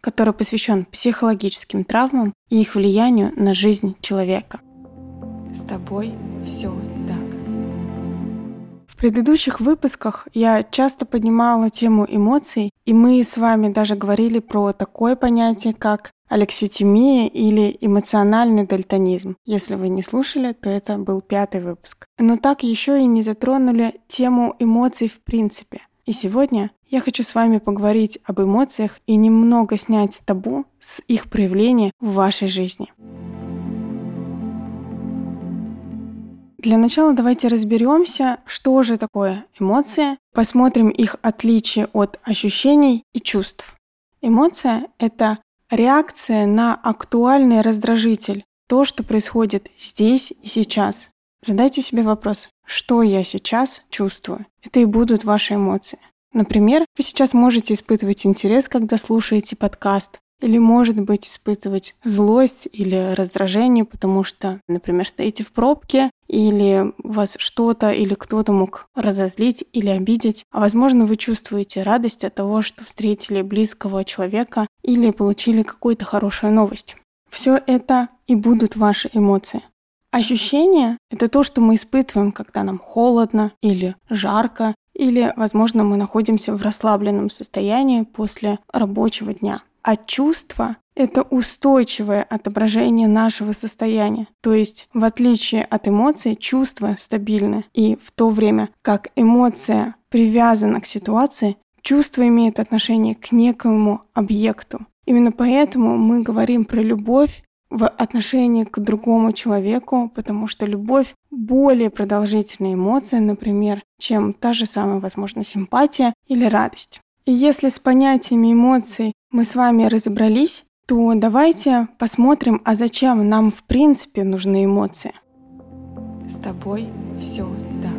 который посвящен психологическим травмам и их влиянию на жизнь человека. С тобой все так. В предыдущих выпусках я часто поднимала тему эмоций, и мы с вами даже говорили про такое понятие, как алекситимия или эмоциональный дальтонизм. Если вы не слушали, то это был пятый выпуск. Но так еще и не затронули тему эмоций в принципе. И сегодня я хочу с вами поговорить об эмоциях и немного снять табу с их проявления в вашей жизни. Для начала давайте разберемся, что же такое эмоции, посмотрим их отличие от ощущений и чувств. Эмоция — это реакция на актуальный раздражитель, то, что происходит здесь и сейчас. Задайте себе вопрос, что я сейчас чувствую. Это и будут ваши эмоции. Например, вы сейчас можете испытывать интерес, когда слушаете подкаст, или, может быть, испытывать злость или раздражение, потому что, например, стоите в пробке, или вас что-то или кто-то мог разозлить или обидеть. А возможно, вы чувствуете радость от того, что встретили близкого человека или получили какую-то хорошую новость. Все это и будут ваши эмоции. Ощущения — это то, что мы испытываем, когда нам холодно или жарко, или, возможно, мы находимся в расслабленном состоянии после рабочего дня. А чувства — это устойчивое отображение нашего состояния. То есть, в отличие от эмоций, чувства стабильны. И в то время как эмоция привязана к ситуации, чувство имеет отношение к некоему объекту. Именно поэтому мы говорим про любовь в отношении к другому человеку, потому что любовь более продолжительная эмоция, например, чем та же самая, возможно, симпатия или радость. И если с понятиями эмоций мы с вами разобрались, то давайте посмотрим, а зачем нам в принципе нужны эмоции. С тобой все так.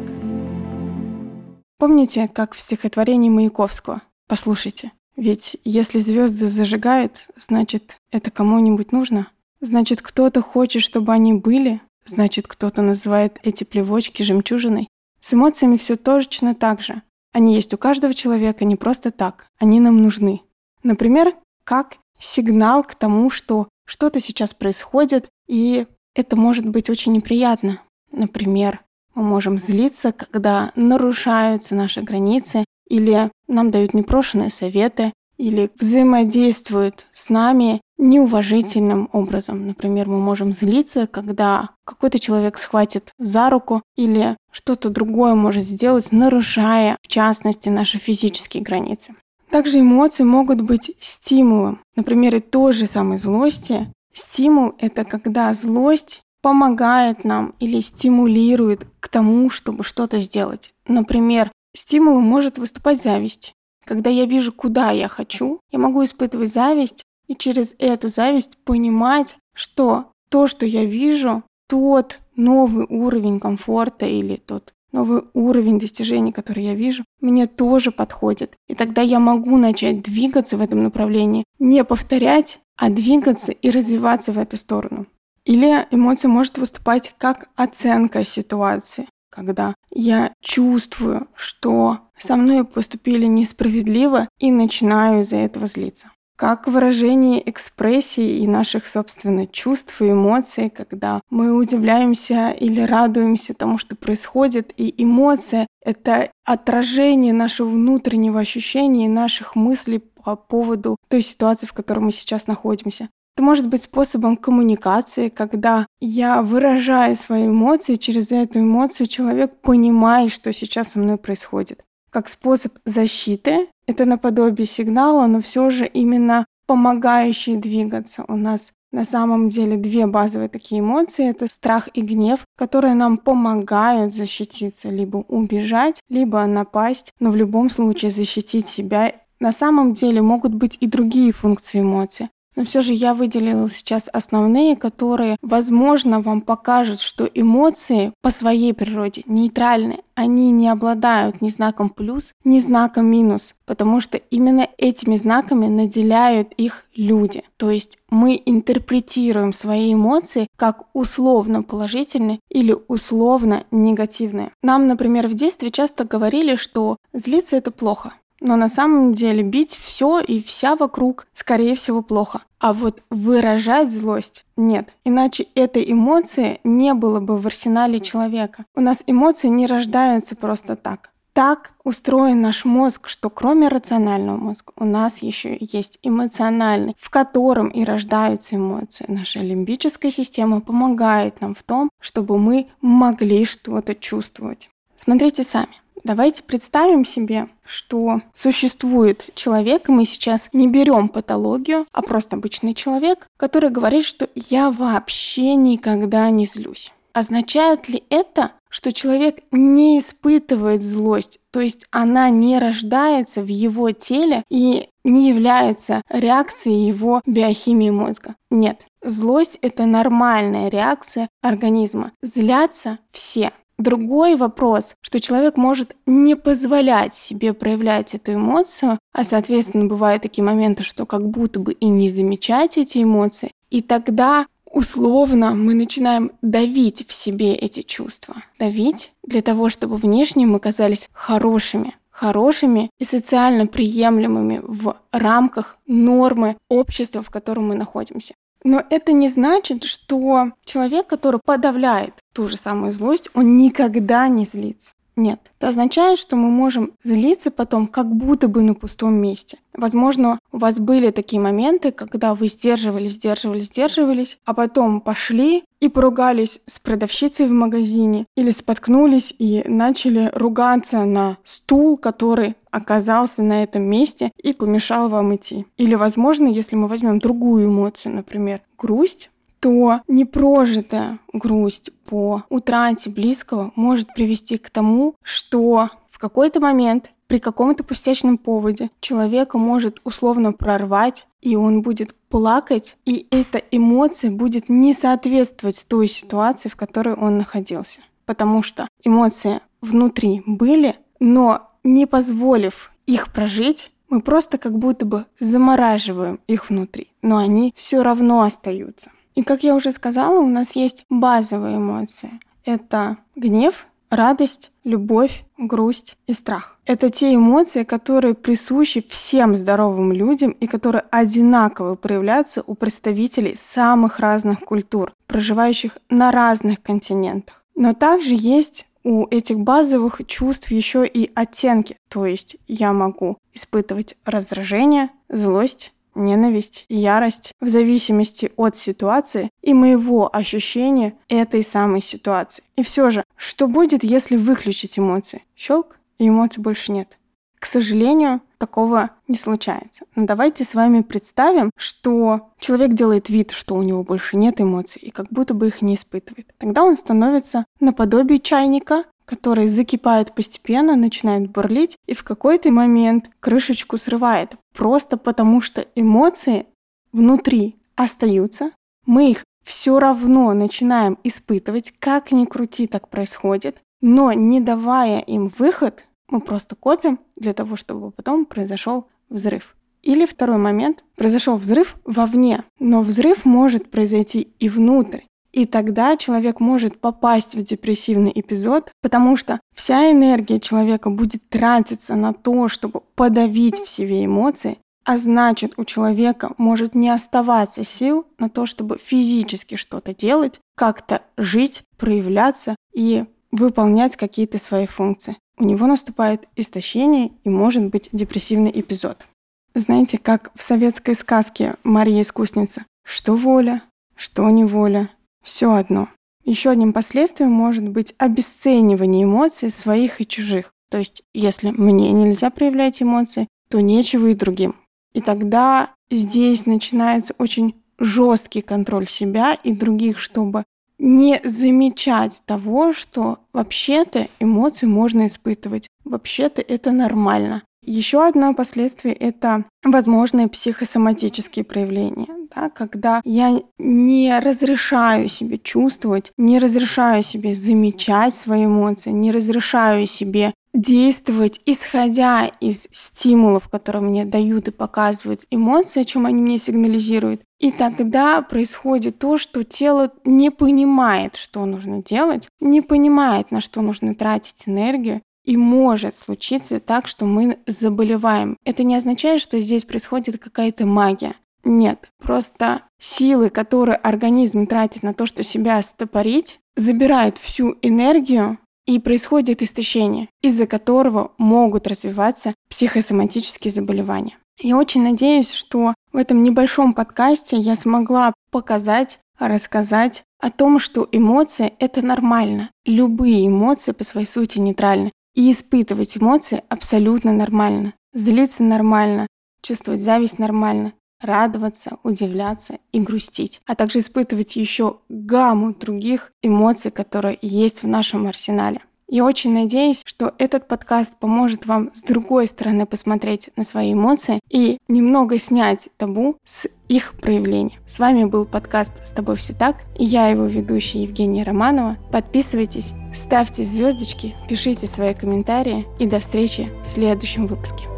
Помните, как в стихотворении Маяковского? Послушайте. Ведь если звезды зажигают, значит, это кому-нибудь нужно. Значит, кто-то хочет, чтобы они были. Значит, кто-то называет эти плевочки жемчужиной. С эмоциями все точно так же. Они есть у каждого человека не просто так. Они нам нужны. Например, как сигнал к тому, что что-то сейчас происходит, и это может быть очень неприятно. Например, мы можем злиться, когда нарушаются наши границы, или нам дают непрошенные советы, или взаимодействуют с нами неуважительным образом. Например, мы можем злиться, когда какой-то человек схватит за руку или что-то другое может сделать, нарушая, в частности, наши физические границы. Также эмоции могут быть стимулом. Например, и той же самой злости. Стимул — это когда злость помогает нам или стимулирует к тому, чтобы что-то сделать. Например, стимулом может выступать зависть. Когда я вижу, куда я хочу, я могу испытывать зависть и через эту зависть понимать, что то, что я вижу, тот новый уровень комфорта или тот новый уровень достижений, который я вижу, мне тоже подходит. И тогда я могу начать двигаться в этом направлении, не повторять, а двигаться и развиваться в эту сторону. Или эмоция может выступать как оценка ситуации, когда я чувствую, что со мной поступили несправедливо и начинаю из-за этого злиться как выражение экспрессии и наших, собственно, чувств и эмоций, когда мы удивляемся или радуемся тому, что происходит. И эмоция — это отражение нашего внутреннего ощущения и наших мыслей по поводу той ситуации, в которой мы сейчас находимся. Это может быть способом коммуникации, когда я выражаю свои эмоции, через эту эмоцию человек понимает, что сейчас со мной происходит как способ защиты. Это наподобие сигнала, но все же именно помогающий двигаться. У нас на самом деле две базовые такие эмоции. Это страх и гнев, которые нам помогают защититься, либо убежать, либо напасть, но в любом случае защитить себя. На самом деле могут быть и другие функции эмоций. Но все же я выделила сейчас основные, которые, возможно, вам покажут, что эмоции по своей природе нейтральны. Они не обладают ни знаком плюс, ни знаком минус, потому что именно этими знаками наделяют их люди. То есть мы интерпретируем свои эмоции как условно положительные или условно негативные. Нам, например, в детстве часто говорили, что злиться это плохо. Но на самом деле бить все и вся вокруг, скорее всего, плохо. А вот выражать злость нет. Иначе этой эмоции не было бы в арсенале человека. У нас эмоции не рождаются просто так. Так устроен наш мозг, что кроме рационального мозга у нас еще есть эмоциональный, в котором и рождаются эмоции. Наша лимбическая система помогает нам в том, чтобы мы могли что-то чувствовать. Смотрите сами. Давайте представим себе, что существует человек, и мы сейчас не берем патологию, а просто обычный человек, который говорит, что я вообще никогда не злюсь. Означает ли это, что человек не испытывает злость, то есть она не рождается в его теле и не является реакцией его биохимии мозга? Нет. Злость — это нормальная реакция организма. Злятся все. Другой вопрос, что человек может не позволять себе проявлять эту эмоцию, а соответственно бывают такие моменты, что как будто бы и не замечать эти эмоции, и тогда условно мы начинаем давить в себе эти чувства. Давить для того, чтобы внешне мы казались хорошими, хорошими и социально приемлемыми в рамках нормы общества, в котором мы находимся. Но это не значит, что человек, который подавляет ту же самую злость, он никогда не злится. Нет. Это означает, что мы можем злиться потом как будто бы на пустом месте. Возможно, у вас были такие моменты, когда вы сдерживались, сдерживались, сдерживались, а потом пошли и поругались с продавщицей в магазине или споткнулись и начали ругаться на стул, который оказался на этом месте и помешал вам идти. Или, возможно, если мы возьмем другую эмоцию, например, грусть, то непрожитая грусть по утрате близкого может привести к тому, что в какой-то момент при каком-то пустячном поводе человека может условно прорвать, и он будет плакать, и эта эмоция будет не соответствовать той ситуации, в которой он находился. Потому что эмоции внутри были, но не позволив их прожить, мы просто как будто бы замораживаем их внутри, но они все равно остаются. И как я уже сказала, у нас есть базовые эмоции. Это гнев, радость, любовь, грусть и страх. Это те эмоции, которые присущи всем здоровым людям и которые одинаково проявляются у представителей самых разных культур, проживающих на разных континентах. Но также есть у этих базовых чувств еще и оттенки. То есть я могу испытывать раздражение, злость, ненависть ярость в зависимости от ситуации и моего ощущения этой самой ситуации. И все же, что будет, если выключить эмоции? Щелк, и эмоций больше нет. К сожалению, такого не случается. Но давайте с вами представим, что человек делает вид, что у него больше нет эмоций и как будто бы их не испытывает. Тогда он становится наподобие чайника, который закипает постепенно, начинает бурлить, и в какой-то момент крышечку срывает. Просто потому что эмоции внутри остаются, мы их все равно начинаем испытывать, как ни крути, так происходит, но не давая им выход, мы просто копим для того, чтобы потом произошел взрыв. Или второй момент, произошел взрыв вовне, но взрыв может произойти и внутрь. И тогда человек может попасть в депрессивный эпизод, потому что вся энергия человека будет тратиться на то, чтобы подавить в себе эмоции, а значит у человека может не оставаться сил на то, чтобы физически что-то делать, как-то жить, проявляться и выполнять какие-то свои функции. У него наступает истощение и может быть депрессивный эпизод. Знаете, как в советской сказке Мария Искусница. Что воля, что неволя, все одно. Еще одним последствием может быть обесценивание эмоций своих и чужих. То есть, если мне нельзя проявлять эмоции, то нечего и другим. И тогда здесь начинается очень жесткий контроль себя и других, чтобы не замечать того, что вообще-то эмоции можно испытывать. Вообще-то это нормально. Еще одно последствие — это возможные психосоматические проявления, да, когда я не разрешаю себе чувствовать, не разрешаю себе замечать свои эмоции, не разрешаю себе действовать, исходя из стимулов, которые мне дают и показывают эмоции, о чем они мне сигнализируют. И тогда происходит то, что тело не понимает, что нужно делать, не понимает, на что нужно тратить энергию, и может случиться так, что мы заболеваем. Это не означает, что здесь происходит какая-то магия. Нет, просто силы, которые организм тратит на то, что себя стопорить, забирают всю энергию, и происходит истощение, из-за которого могут развиваться психосоматические заболевания. Я очень надеюсь, что в этом небольшом подкасте я смогла показать, рассказать о том, что эмоции — это нормально. Любые эмоции по своей сути нейтральны. И испытывать эмоции абсолютно нормально. Злиться нормально, чувствовать зависть нормально, радоваться, удивляться и грустить, а также испытывать еще гамму других эмоций, которые есть в нашем арсенале. Я очень надеюсь, что этот подкаст поможет вам с другой стороны посмотреть на свои эмоции и немного снять табу с их проявления. С вами был подкаст «С тобой все так» и я его ведущая Евгения Романова. Подписывайтесь, ставьте звездочки, пишите свои комментарии и до встречи в следующем выпуске.